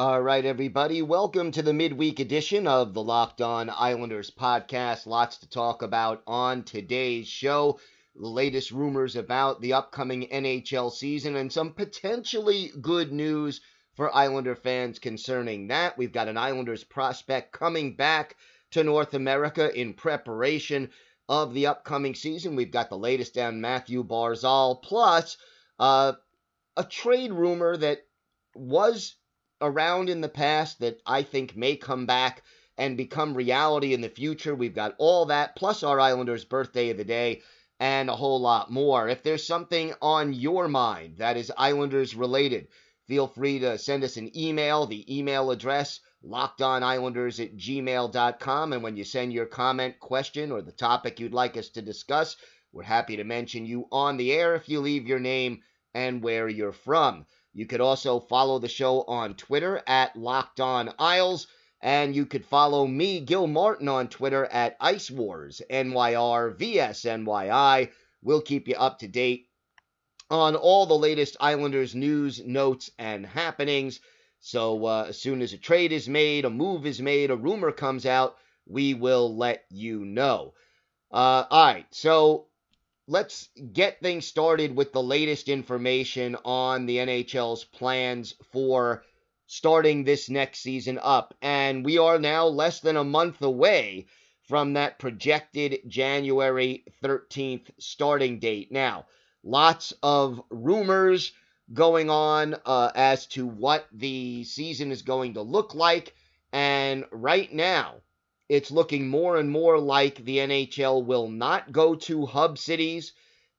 All right, everybody, welcome to the midweek edition of the Locked On Islanders podcast. Lots to talk about on today's show. The latest rumors about the upcoming NHL season and some potentially good news for Islander fans concerning that. We've got an Islanders prospect coming back to North America in preparation of the upcoming season. We've got the latest on Matthew Barzal, plus uh, a trade rumor that was around in the past that I think may come back and become reality in the future. We've got all that, plus our Islanders' birthday of the day, and a whole lot more. If there's something on your mind that is Islanders related, feel free to send us an email. The email address, lockedonislanders at gmail.com. And when you send your comment, question, or the topic you'd like us to discuss, we're happy to mention you on the air if you leave your name and where you're from. You could also follow the show on Twitter at Locked On Isles. And you could follow me, Gil Martin, on Twitter at Ice Wars, NYR, VSNYI. We'll keep you up to date on all the latest Islanders news, notes, and happenings. So uh, as soon as a trade is made, a move is made, a rumor comes out, we will let you know. Uh, all right, so let's get things started with the latest information on the NHL's plans for starting this next season up. And we are now less than a month away from that projected January 13th starting date. Now, lots of rumors going on uh, as to what the season is going to look like. And right now, it's looking more and more like the NHL will not go to hub cities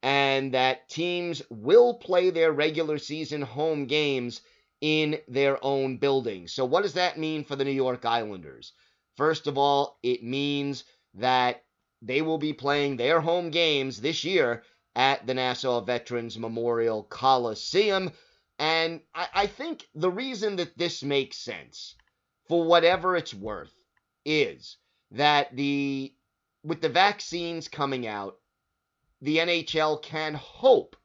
and that teams will play their regular season home games in their own buildings. So, what does that mean for the New York Islanders? First of all, it means that they will be playing their home games this year at the Nassau Veterans Memorial Coliseum. And I, I think the reason that this makes sense, for whatever it's worth, is that the with the vaccines coming out, the NHL can hope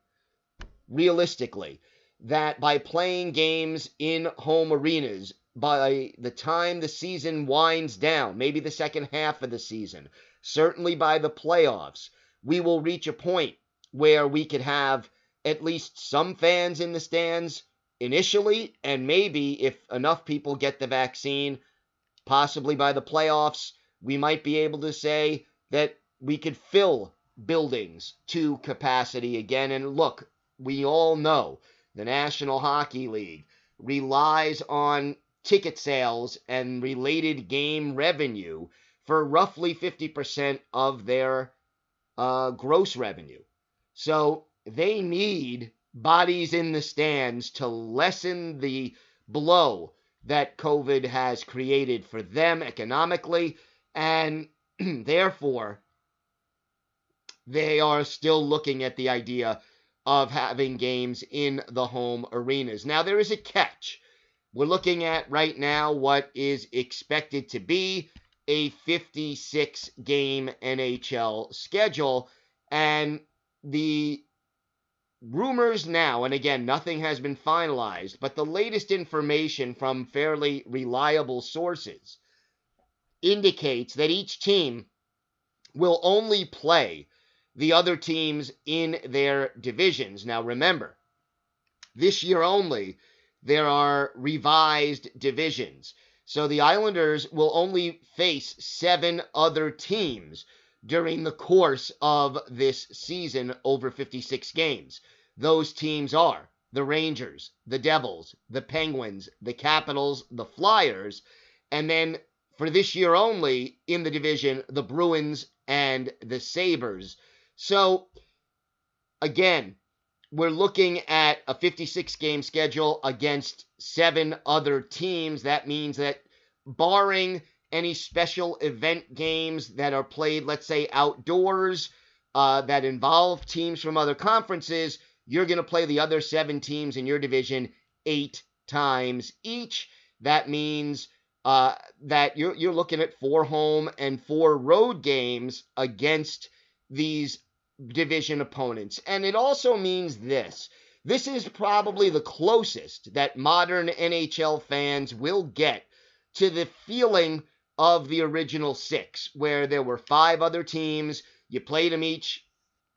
realistically that by playing games in home arenas by the time the season winds down, maybe the second half of the season, certainly by the playoffs, we will reach a point where we could have at least some fans in the stands initially, and maybe if enough people get the vaccine, possibly by the playoffs, we might be able to say that we could fill buildings to capacity again. And look, we all know the National Hockey League relies on ticket sales and related game revenue for roughly 50% of their uh, gross revenue. So they need bodies in the stands to lessen the blow that COVID has created for them economically and therefore, they are still looking at the idea of having games in the home arenas. Now, there is a catch. We're looking at right now what is expected to be a 56 game NHL schedule. And the rumors now, and again, nothing has been finalized, but the latest information from fairly reliable sources indicates that each team will only play the other teams in their divisions. Now, remember, this year only, there are revised divisions. So the Islanders will only face seven other teams during the course of this season over 56 games. Those teams are the Rangers, the Devils, the Penguins, the Capitals, the Flyers, and then for this year only in the division, the Bruins and the Sabres. So, again, we're looking at a 56 game schedule against seven other teams. That means that, barring any special event games that are played, let's say outdoors, uh, that involve teams from other conferences, you're going to play the other seven teams in your division eight times each. That means uh, that you're, you're looking at four home and four road games against these division opponents. And it also means this this is probably the closest that modern NHL fans will get to the feeling of the original six, where there were five other teams. You played them each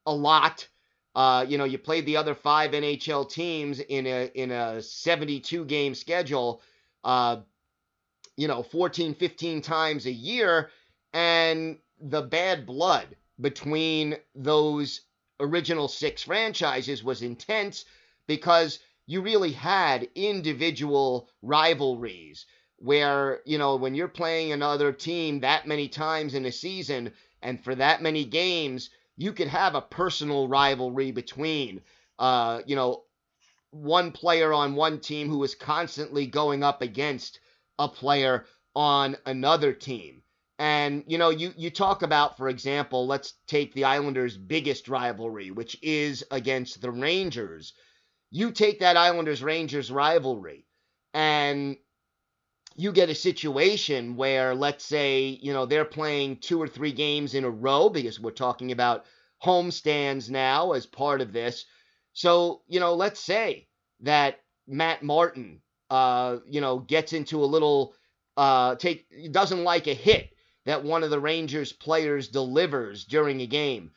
a lot. Uh, you know, you played the other five NHL teams in a in a 72 game schedule. Uh, you know, 14, 15 times a year, and the bad blood between those original six franchises was intense because you really had individual rivalries where, you know, when you're playing another team that many times in a season and for that many games, you could have a personal rivalry between, uh, you know, one player on one team who was constantly going up against a player on another team. And you know, you you talk about, for example, let's take the Islanders' biggest rivalry, which is against the Rangers. You take that Islanders Rangers rivalry, and you get a situation where, let's say, you know, they're playing two or three games in a row because we're talking about homestands now as part of this. So, you know, let's say that Matt Martin, uh, you know, gets into a little, uh, take, doesn't like a hit that one of the Rangers players delivers during a game.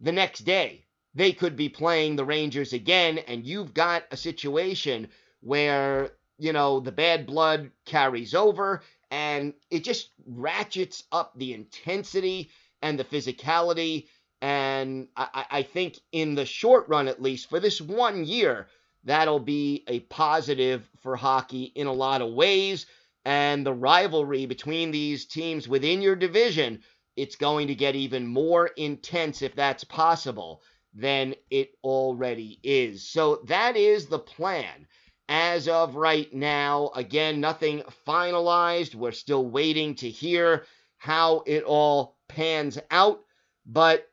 The next day, they could be playing the Rangers again, and you've got a situation where, you know, the bad blood carries over and it just ratchets up the intensity and the physicality. And I, I think in the short run, at least for this one year, that'll be a positive for hockey in a lot of ways and the rivalry between these teams within your division, it's going to get even more intense if that's possible than it already is. So that is the plan. As of right now, again, nothing finalized. We're still waiting to hear how it all pans out. But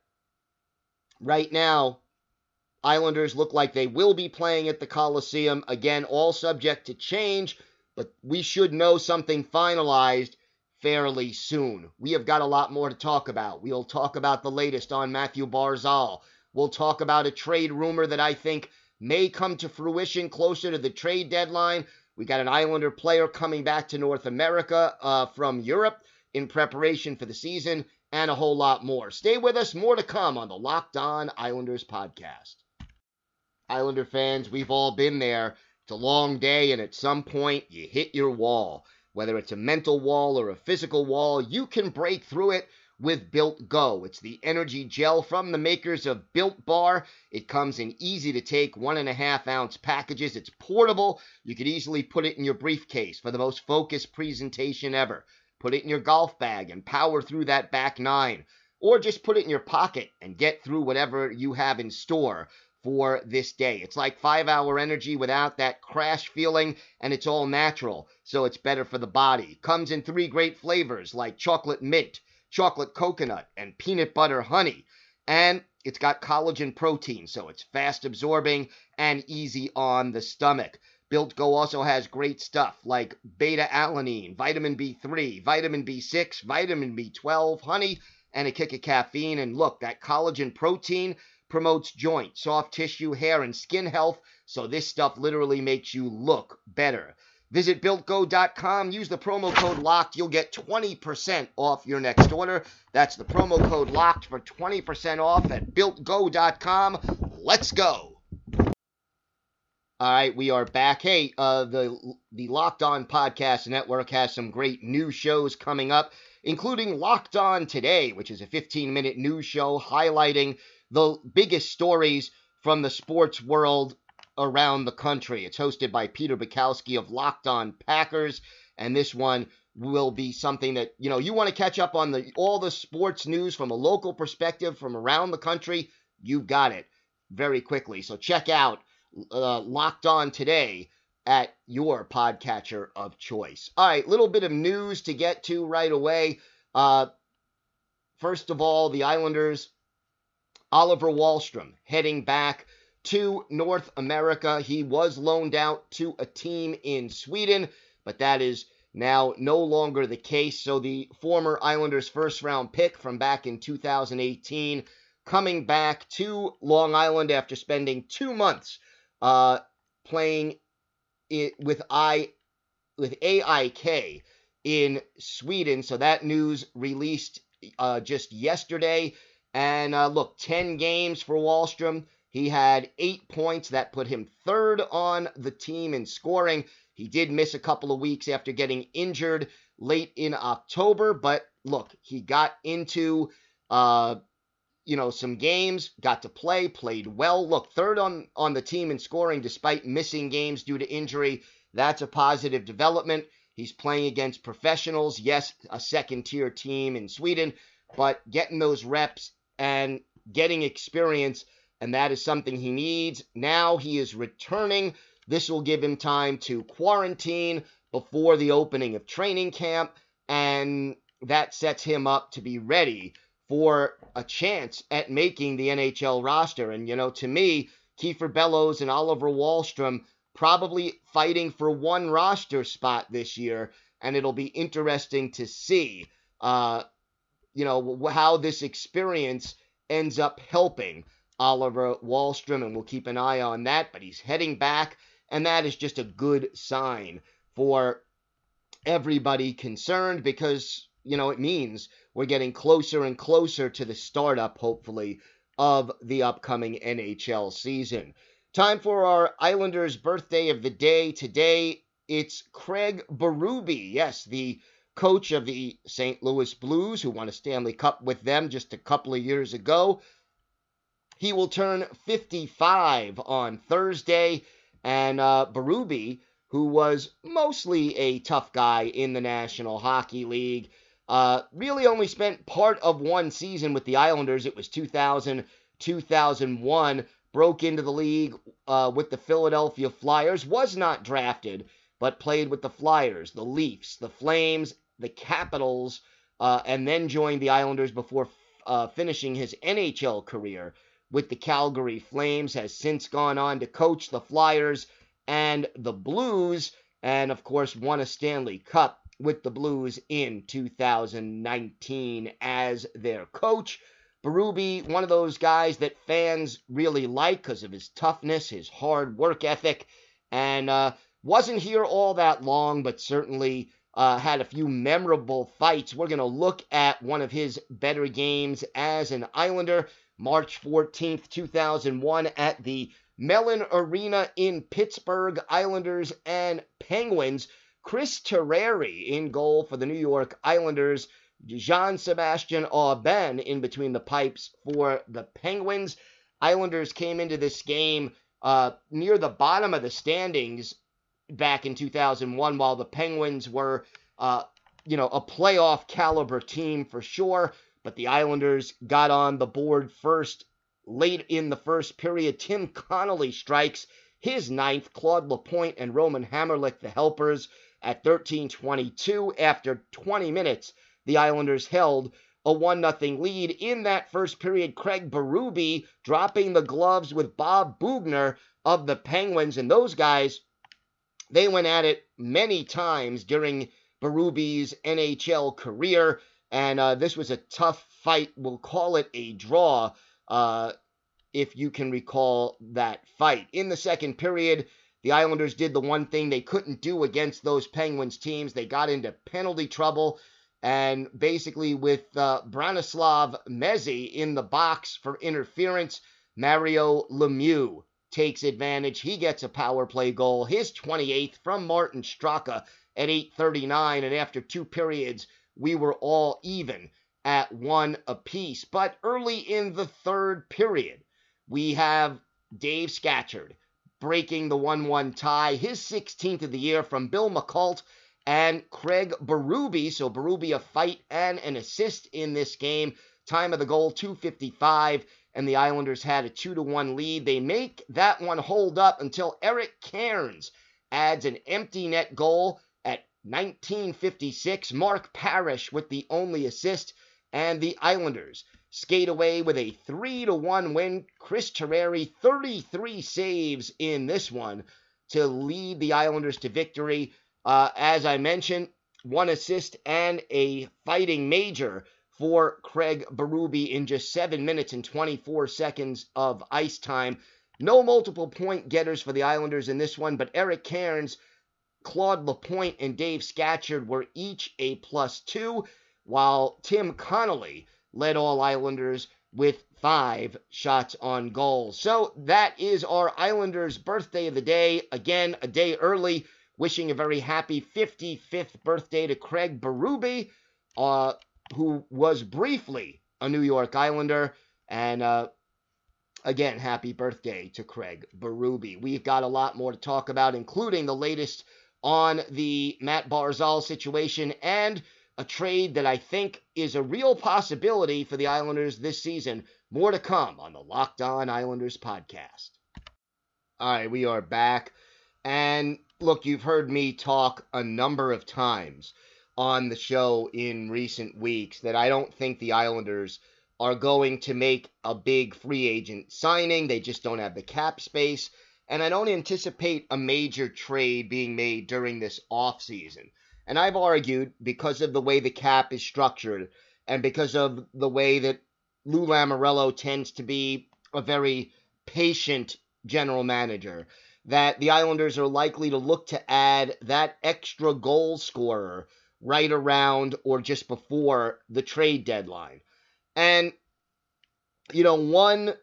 right now, Islanders look like they will be playing at the Coliseum. Again, all subject to change but we should know something finalized fairly soon. We have got a lot more to talk about. We'll talk about the latest on Matthew Barzal. We'll talk about a trade rumor that I think may come to fruition closer to the trade deadline. We got an Islander player coming back to North America uh, from Europe in preparation for the season, and a whole lot more. Stay with us. More to come on the Locked On Islanders podcast. Islander fans, we've all been there. It's a long day, and at some point, you hit your wall. Whether it's a mental wall or a physical wall, you can break through it with Built Go. It's the energy gel from the makers of Built Bar. It comes in easy to take one and a half ounce packages. It's portable. You could easily put it in your briefcase for the most focused presentation ever. Put it in your golf bag and power through that back nine. Or just put it in your pocket and get through whatever you have in store for this day. It's like five hour energy without that crash feeling, and it's all natural, so it's better for the body. Comes in three great flavors like chocolate mint, chocolate coconut, and peanut butter honey. And it's got collagen protein, so it's fast absorbing and easy on the stomach. Built Go also has great stuff like beta alanine, vitamin B3, vitamin B6, vitamin B12, honey, and a kick of caffeine. And look, that collagen protein promotes joint, soft tissue, hair, and skin health, so this stuff literally makes you look better. Visit BuiltGo.com, use the promo code LOCKED. You'll get 20% off your next order. That's the promo code LOCKED for 20% off at BuiltGo.com. Let's go! All right, we are back. Hey, uh, the the Locked On Podcast Network has some great new shows coming up, including Locked On Today, which is a 15 minute news show highlighting the biggest stories from the sports world around the country. It's hosted by Peter Bukowski of Locked On Packers, and this one will be something that you know you want to catch up on the all the sports news from a local perspective from around the country. You've got it very quickly. So check out uh, Locked On today at your podcatcher of choice. All right, little bit of news to get to right away. Uh, first of all, the Islanders, Oliver Wahlstrom heading back to North America. He was loaned out to a team in Sweden, but that is now no longer the case. So the former Islanders first round pick from back in 2018 coming back to Long Island after spending two months uh, playing it with I with AIK in Sweden. So that news released uh, just yesterday. And uh, look, 10 games for Wahlstrom. He had eight points. That put him third on the team in scoring. He did miss a couple of weeks after getting injured late in October, but look, he got into uh, you know, some games, got to play, played well. Look, third on, on the team in scoring despite missing games due to injury. That's a positive development. He's playing against professionals. Yes, a second tier team in Sweden, but getting those reps and getting experience, and that is something he needs. Now he is returning. This will give him time to quarantine before the opening of training camp, and that sets him up to be ready for a chance at making the NHL roster. And, you know, to me, Kiefer Bellows and Oliver Wahlstrom probably fighting for one roster spot this year. And it'll be interesting to see, uh, you know, how this experience ends up helping Oliver Wahlstrom. And we'll keep an eye on that. But he's heading back. And that is just a good sign for everybody concerned because, you know, it means we're getting closer and closer to the startup, hopefully, of the upcoming NHL season. Time for our Islanders birthday of the day. Today, it's Craig Berube. Yes, the coach of the St. Louis Blues, who won a Stanley Cup with them just a couple of years ago. He will turn 55 on Thursday. And uh, Berube, who was mostly a tough guy in the National Hockey League, uh, really only spent part of one season with the Islanders. It was 2000, 2001. Broke into the league uh, with the Philadelphia Flyers. Was not drafted, but played with the Flyers, the Leafs, the Flames, the Capitals, uh, and then joined the Islanders before uh, finishing his NHL career with the Calgary Flames. Has since gone on to coach the Flyers and the Blues, and of course won a Stanley Cup with the Blues in 2019 as their coach. Berube, one of those guys that fans really like because of his toughness, his hard work ethic, and uh, wasn't here all that long, but certainly uh, had a few memorable fights. We're going to look at one of his better games as an Islander, March 14th, 2001, at the Mellon Arena in Pittsburgh, Islanders and Penguins. Chris Terreri in goal for the New York Islanders. Jean-Sebastien Aubin in between the pipes for the Penguins. Islanders came into this game uh, near the bottom of the standings back in 2001, while the Penguins were, uh, you know, a playoff caliber team for sure. But the Islanders got on the board first late in the first period. Tim Connolly strikes his ninth. Claude Lapointe and Roman Hamrlik, the helpers, at 13:22 after 20 minutes. The Islanders held a 1 0 lead in that first period. Craig Berube dropping the gloves with Bob Boughner of the Penguins. And those guys, they went at it many times during Berube's NHL career. And uh, this was a tough fight. We'll call it a draw, uh, if you can recall that fight. In the second period, the Islanders did the one thing they couldn't do against those Penguins teams. They got into penalty trouble. And basically, with uh, Branislav Mezei in the box for interference, Mario Lemieux takes advantage. He gets a power play goal, his 28th from Martin Straka at 8:39 and after two periods we were all even at one apiece. But early in the third period, we have Dave Scatchard breaking the 1-1 tie, his 16th of the year from Bill Muckalt and Craig Berube. So Berube a fight and an assist in this game. Time of the goal 255 and the Islanders had a 2 to 1 lead. They make that one hold up until Eric Cairns adds an empty net goal at 1956. Mark Parrish with the only assist and the Islanders skate away with a 3 to 1 win. Chris Terreri 33 saves in this one to lead the Islanders to victory. Uh, as I mentioned, one assist and a fighting major for Craig Berube in just 7 minutes and 24 seconds of ice time. No multiple point getters for the Islanders in this one, but Eric Cairns, Claude Lapointe, and Dave Scatchard were each a plus two, while Tim Connolly led all Islanders with five shots on goal. So that is our Islanders' birthday of the day. Again, a day early. Wishing a very happy 55th birthday to Craig Berube. Uh, who was briefly a New York Islander. And uh, again, happy birthday to Craig Berube. We've got a lot more to talk about, including the latest on the Matt Barzal situation and a trade that I think is a real possibility for the Islanders this season. More to come on the Locked On Islanders podcast. All right, we are back. And look, you've heard me talk a number of times on the show in recent weeks that I don't think the Islanders are going to make a big free agent signing. They just don't have the cap space. And I don't anticipate a major trade being made during this offseason. And I've argued because of the way the cap is structured and because of the way that Lou Lamoriello tends to be a very patient general manager that the Islanders are likely to look to add that extra goal scorer right around or just before the trade deadline. And, you know, one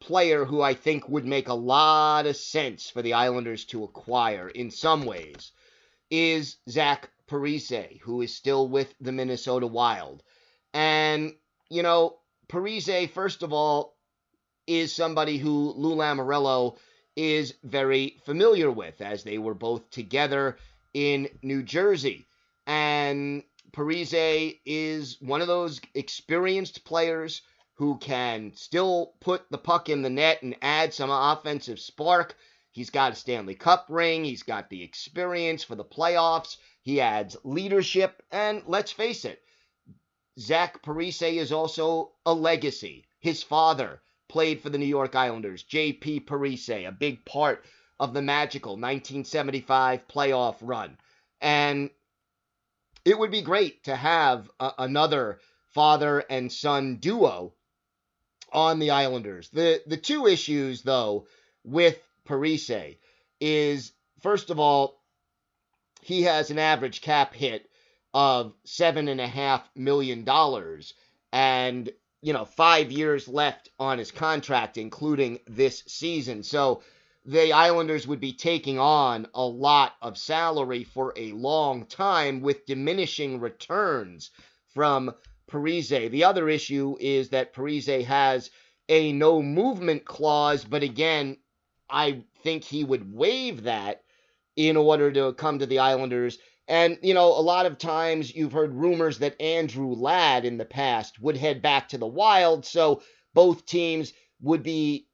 player who I think would make a lot of sense for the Islanders to acquire in some ways is Zach Parise, who is still with the Minnesota Wild. And, you know, Parise, first of all, is somebody who Lou Lamoriello is very familiar with, as they were both together in New Jersey. And Parise is one of those experienced players who can still put the puck in the net and add some offensive spark. He's got a Stanley Cup ring, he's got the experience for the playoffs, he adds leadership, and let's face it, Zach Parise is also a legacy. His father played for the New York Islanders, J.P. Parise, a big part of the magical 1975 playoff run. And it would be great to have a, another father and son duo on the Islanders. The the two issues though with Parise is first of all, he has an average cap hit of seven and a half million dollars and you know five years left on his contract, including this season. So the Islanders would be taking on a lot of salary for a long time with diminishing returns from Parise. The other issue is that Parise has a no movement clause, but again, I think he would waive that in order to come to the Islanders. And, you know, a lot of times you've heard rumors that Andrew Ladd in the past would head back to the Wild, so both teams would be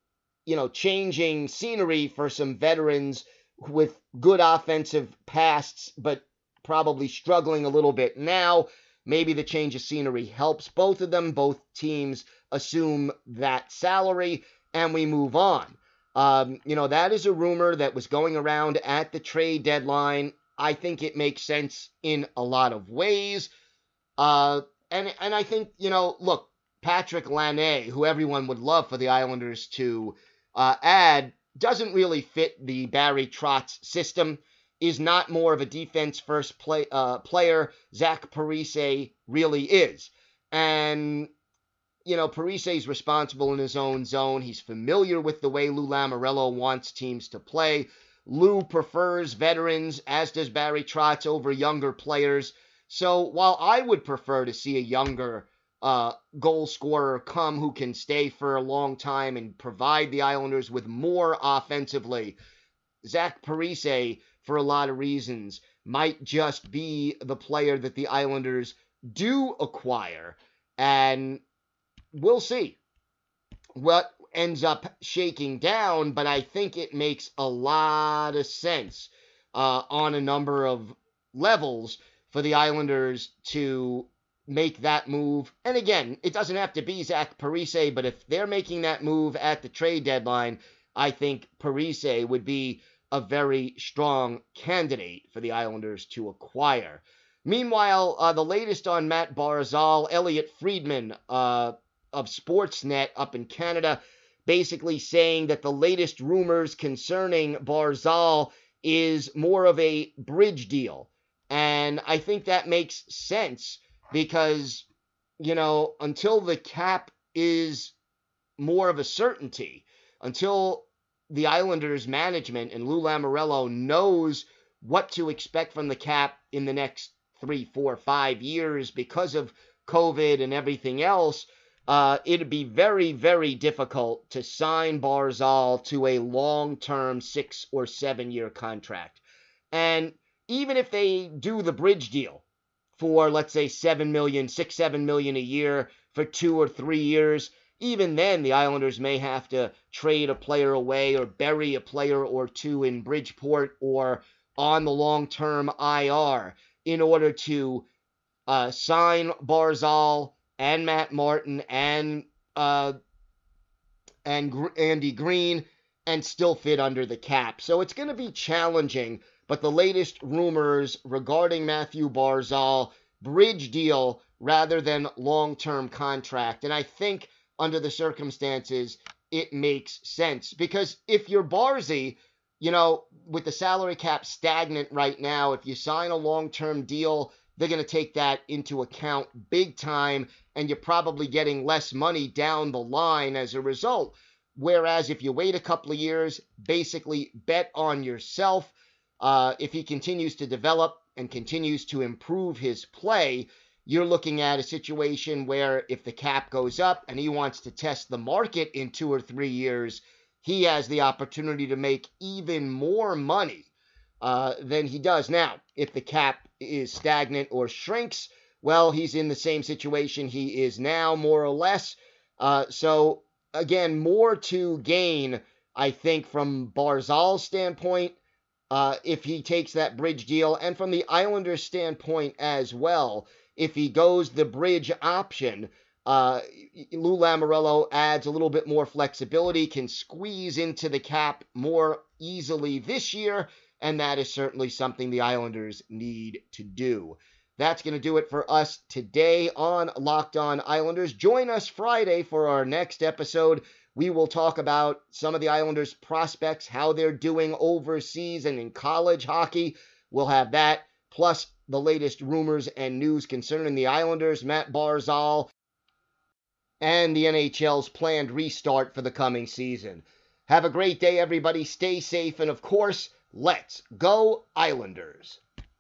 you know, changing scenery for some veterans with good offensive pasts, but probably struggling a little bit now. Maybe the change of scenery helps both of them. Both teams assume that salary, and we move on. Um, you know, that is a rumor that was going around at the trade deadline. I think it makes sense in a lot of ways. Uh, and and I think, you know, look, Patrik Laine, who everyone would love for the Islanders to uh, add doesn't really fit the Barry Trotz system. Is not more of a defense first play uh, player. Zach Parise really is, and you know, Parise is responsible in his own zone. He's familiar with the way Lou Lamoriello wants teams to play. Lou prefers veterans, as does Barry Trotz, over younger players. So while I would prefer to see a younger uh, goal scorer come who can stay for a long time and provide the Islanders with more offensively, Zach Parise, for a lot of reasons, might just be the player that the Islanders do acquire. And we'll see what ends up shaking down, but I think it makes a lot of sense uh, on a number of levels for the Islanders to make that move. And again, it doesn't have to be Zach Parise, but if they're making that move at the trade deadline, I think Parise would be a very strong candidate for the Islanders to acquire. Meanwhile, uh, the latest on Matt Barzal, Elliotte Friedman uh, of Sportsnet up in Canada, basically saying that the latest rumors concerning Barzal is more of a bridge deal. And I think that makes sense because, you know, until the cap is more of a certainty, until the Islanders management and Lou Lamoriello knows what to expect from the cap in the next three, four, five years because of COVID and everything else, uh, it'd be very, very difficult to sign Barzal to a long term six or seven year contract. And even if they do the bridge deal for, let's say, seven million, six, seven million a year for two or three years, even then the Islanders may have to trade a player away or bury a player or two in Bridgeport or on the long term IR in order to uh, sign Barzal and Matt Martin and uh, and Gr- Andy Greene and still fit under the cap. So it's going to be challenging. But the latest rumors regarding Matthew Barzal bridge deal rather than long term contract. And I think under the circumstances, it makes sense because if you're Barzy, you know, with the salary cap stagnant right now, if you sign a long term deal, they're going to take that into account big time, and you're probably getting less money down the line as a result. Whereas if you wait a couple of years, basically bet on yourself. Uh, if he continues to develop and continues to improve his play, you're looking at a situation where if the cap goes up and he wants to test the market in two or three years, he has the opportunity to make even more money uh, than he does now. If the cap is stagnant or shrinks, well, he's in the same situation he is now, more or less. Uh, so, again, more to gain, I think, from Barzal's standpoint uh, if he takes that bridge deal, and from the Islanders' standpoint as well. If he goes the bridge option, uh, Lou Lamoriello adds a little bit more flexibility, can squeeze into the cap more easily this year, and that is certainly something the Islanders need to do. That's going to do it for us today on Locked On Islanders. Join us Friday for our next episode. We will talk about some of the Islanders' prospects, how they're doing overseas and in college hockey. We'll have that, plus the latest rumors and news concerning the Islanders, Matt Barzal, and the NHL's planned restart for the coming season. Have a great day, everybody. Stay safe, and of course, let's go, Islanders.